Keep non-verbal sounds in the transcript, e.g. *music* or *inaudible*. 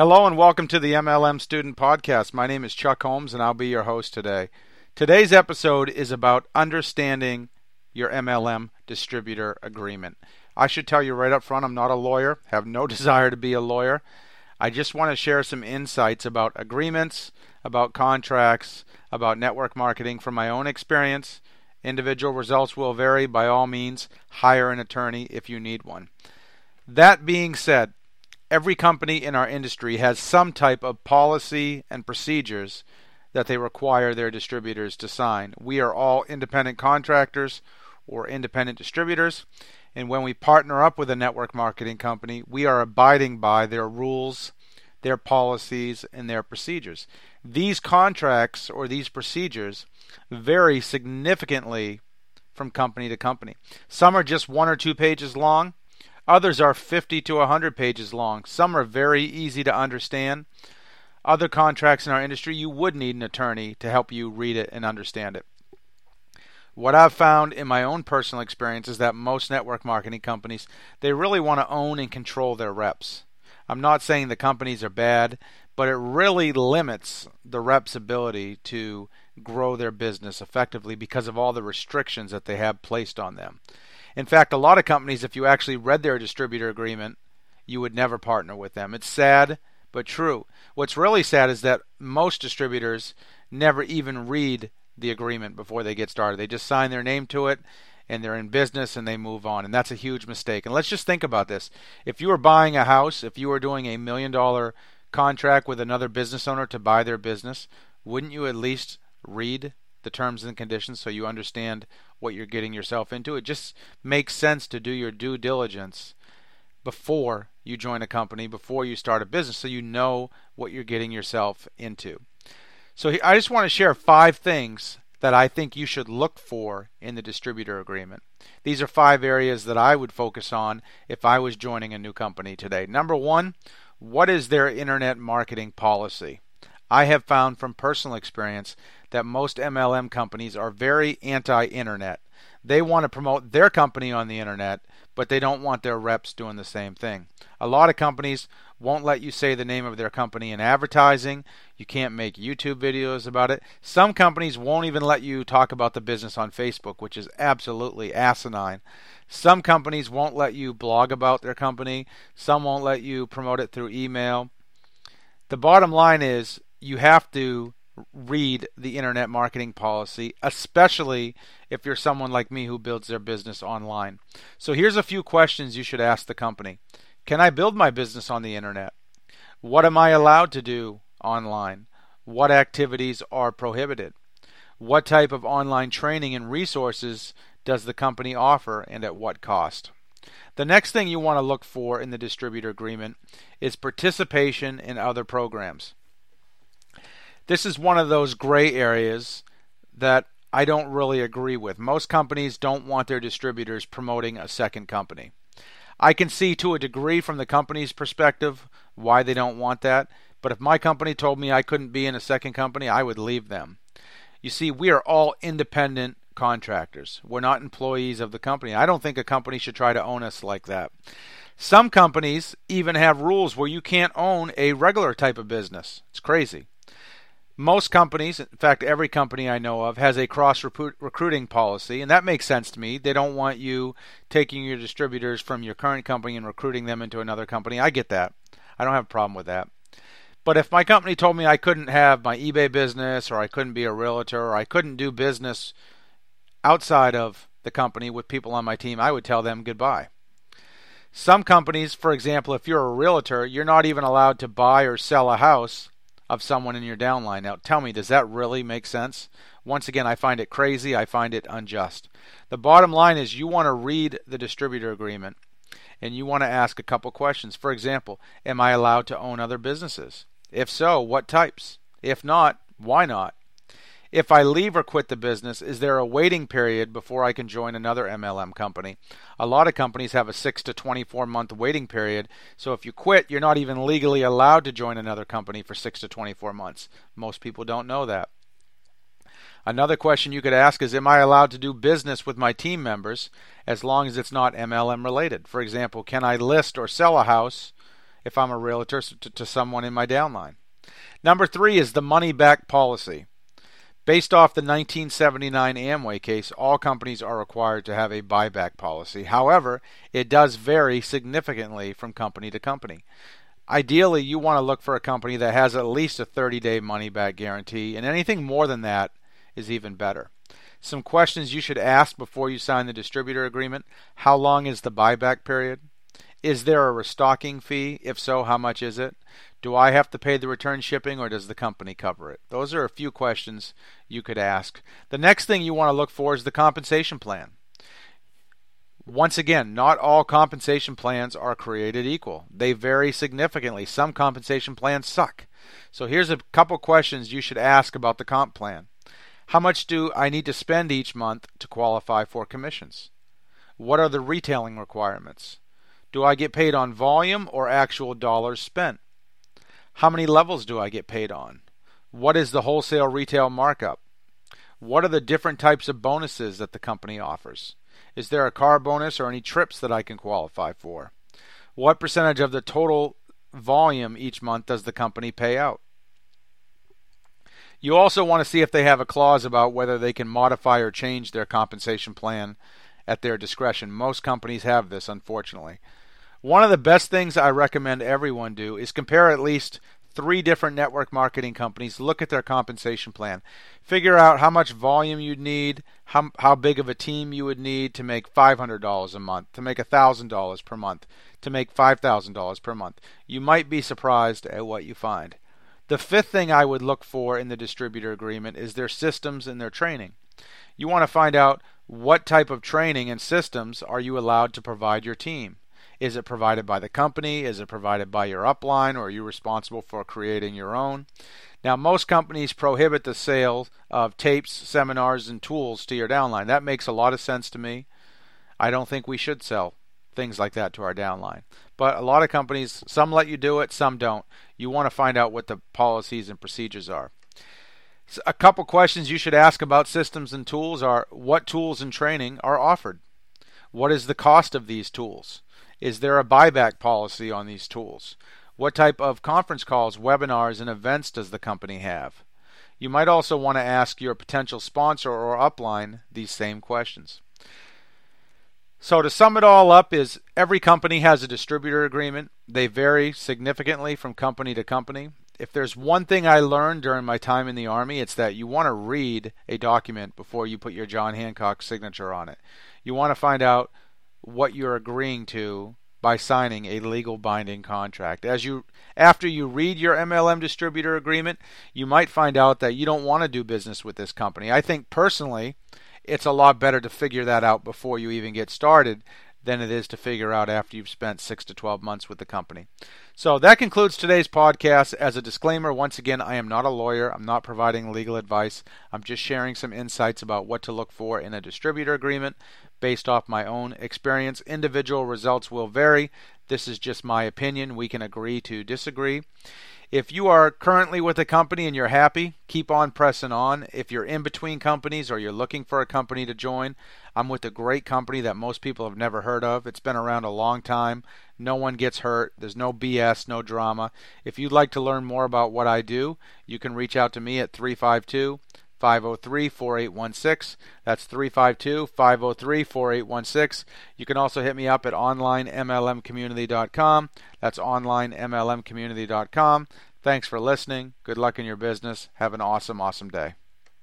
Hello and welcome to the MLM Student Podcast. My name is Chuck Holmes and I'll be your host today. Today's episode is about understanding your MLM distributor agreement. I should tell you right up front, I'm not a lawyer, have no *laughs* desire to be a lawyer. I just want to share some insights about agreements, about contracts, about network marketing from my own experience. Individual results will vary. By all means, hire an attorney if you need one. That being said, every company in our industry has some type of policy and procedures that they require their distributors to sign. We are all independent contractors or independent distributors, and when we partner up with a network marketing company, we are abiding by their rules, their policies, and their procedures. These contracts or these procedures vary significantly from company to company. Some are just one or two pages long, others are 50 to 100 pages long. Some are very easy to understand. Other contracts in our industry, you would need an attorney to help you read it and understand it. What I've found in my own personal experience is that most network marketing companies, they really want to own and control their reps. I'm not saying the companies are bad, but it really limits the rep's ability to grow their business effectively because of all the restrictions that they have placed on them. In fact, a lot of companies, if you actually read their distributor agreement, you would never partner with them. It's sad, but true. What's really sad is that most distributors never even read the agreement before they get started. They just sign their name to it and they're in business and they move on. And that's a huge mistake. And let's just think about this. If you were buying a house, if you were doing a million dollar contract with another business owner to buy their business, wouldn't you at least read the terms and conditions so you understand what you're getting yourself into? It just makes sense to do your due diligence before you join a company, before you start a business, so you know what you're getting yourself into. So I just want to share five things that I think you should look for in the distributor agreement. These are five areas that I would focus on if I was joining a new company today. Number one, what is their internet marketing policy? I have found from personal experience that most MLM companies are very anti internet. They want to promote their company on the internet, but they don't want their reps doing the same thing. A lot of companies won't let you say the name of their company in advertising. You can't make YouTube videos about it. Some companies won't even let you talk about the business on Facebook, which is absolutely asinine. Some companies won't let you blog about their company. Some won't let you promote it through email. The bottom line is you have to read the internet marketing policy, especially if you're someone like me who builds their business online. So here's a few questions you should ask the company. Can I build my business on the internet? What am I allowed to do online? What activities are prohibited? What type of online training and resources does the company offer and at what cost? The next thing you want to look for in the distributor agreement is participation in other programs. This is one of those gray areas that I don't really agree with. Most companies don't want their distributors promoting a second company. I can see to a degree from the company's perspective why they don't want that, but if my company told me I couldn't be in a second company, I would leave them. You see, we are all independent contractors. We're not employees of the company. I don't think a company should try to own us like that. Some companies even have rules where you can't own a regular type of business. It's crazy. Most companies, in fact, every company I know of, has a cross recruiting policy, and that makes sense to me. They don't want you taking your distributors from your current company and recruiting them into another company. I get that. I don't have a problem with that. But if my company told me I couldn't have my eBay business, or I couldn't be a realtor, or I couldn't do business outside of the company with people on my team, I would tell them goodbye. Some companies, for example, if you're a realtor, you're not even allowed to buy or sell a house of someone in your downline. Now, tell me, does that really make sense? Once again, I find it crazy. I find it unjust. The bottom line is you want to read the distributor agreement and you want to ask a couple questions. For example, am I allowed to own other businesses? If so, what types? If not, why not? If I leave or quit the business, is there a waiting period before I can join another MLM company? A lot of companies have a 6 to 24 month waiting period, so if you quit, you're not even legally allowed to join another company for 6 to 24 months. Most people don't know that. Another question you could ask is Am I allowed to do business with my team members as long as it's not MLM related? For example, can I list or sell a house if I'm a realtor to, to someone in my downline. Number three is the money back policy. Based off the 1979 Amway case, all companies are required to have a buyback policy. However, it does vary significantly from company to company. Ideally, you want to look for a company that has at least a 30 day money back guarantee, and anything more than that is even better. Some questions you should ask before you sign the distributor agreement How long is the buyback period? Is there a restocking fee? If so, how much is it? Do I have to pay the return shipping or does the company cover it? Those are a few questions you could ask. The next thing you want to look for is the compensation plan. Once again, not all compensation plans are created equal. They vary significantly. Some compensation plans suck. So here's a couple questions you should ask about the comp plan. How much do I need to spend each month to qualify for commissions? What are the retailing requirements? Do I get paid on volume or actual dollars spent? How many levels do I get paid on? What is the wholesale retail markup? What are the different types of bonuses that the company offers? Is there a car bonus or any trips that I can qualify for? What percentage of the total volume each month does the company pay out? You also want to see if they have a clause about whether they can modify or change their compensation plan at their discretion. Most companies have this, unfortunately. One of the best things I recommend everyone do is compare at least three different network marketing companies, look at their compensation plan, figure out how much volume you'd need, how, how big of a team you would need to make $500 a month, to make $1,000 per month, to make $5,000 per month. You might be surprised at what you find. The fifth thing I would look for in the distributor agreement is their systems and their training. You want to find out what type of training and systems are you allowed to provide your team. Is it provided by the company? Is it provided by your upline, or are you responsible for creating your own? Now, most companies prohibit the sale of tapes, seminars, and tools to your downline. That makes a lot of sense to me. I don't think we should sell things like that to our downline. But a lot of companies, some let you do it, some don't. You want to find out what the policies and procedures are. A couple questions you should ask about systems and tools are what tools and training are offered? What is the cost of these tools? Is there a buyback policy on these tools? What type of conference calls, webinars, and events does the company have? You might also want to ask your potential sponsor or upline these same questions. So to sum it all up is every company has a distributor agreement. They vary significantly from company to company. If there's one thing I learned during my time in the army, it's that you want to read a document before you put your John Hancock signature on it. You want to find out what you're agreeing to by signing a legal binding contract. As you after you read your MLM distributor agreement, you might find out that you don't want to do business with this company. I think personally, it's a lot better to figure that out before you even get started than it is to figure out after you've spent 6 to 12 months with the company. So that concludes today's podcast. As a disclaimer, once again, I am not a lawyer. I'm not providing legal advice. I'm just sharing some insights about what to look for in a distributor agreement based off my own experience. Individual results will vary. This is just my opinion. We can agree to disagree. If you are currently with a company and you're happy, keep on pressing on. If you're in between companies or you're looking for a company to join, I'm with a great company that most people have never heard of. It's been around a long time. No one gets hurt. There's no BS, no drama. If you'd like to learn more about what I do, you can reach out to me at 352 503 4816. That's 352 503 4816. You can also hit me up at onlinemlmcommunity.com. That's onlinemlmcommunity.com. Thanks for listening. Good luck in your business. Have an awesome, awesome day.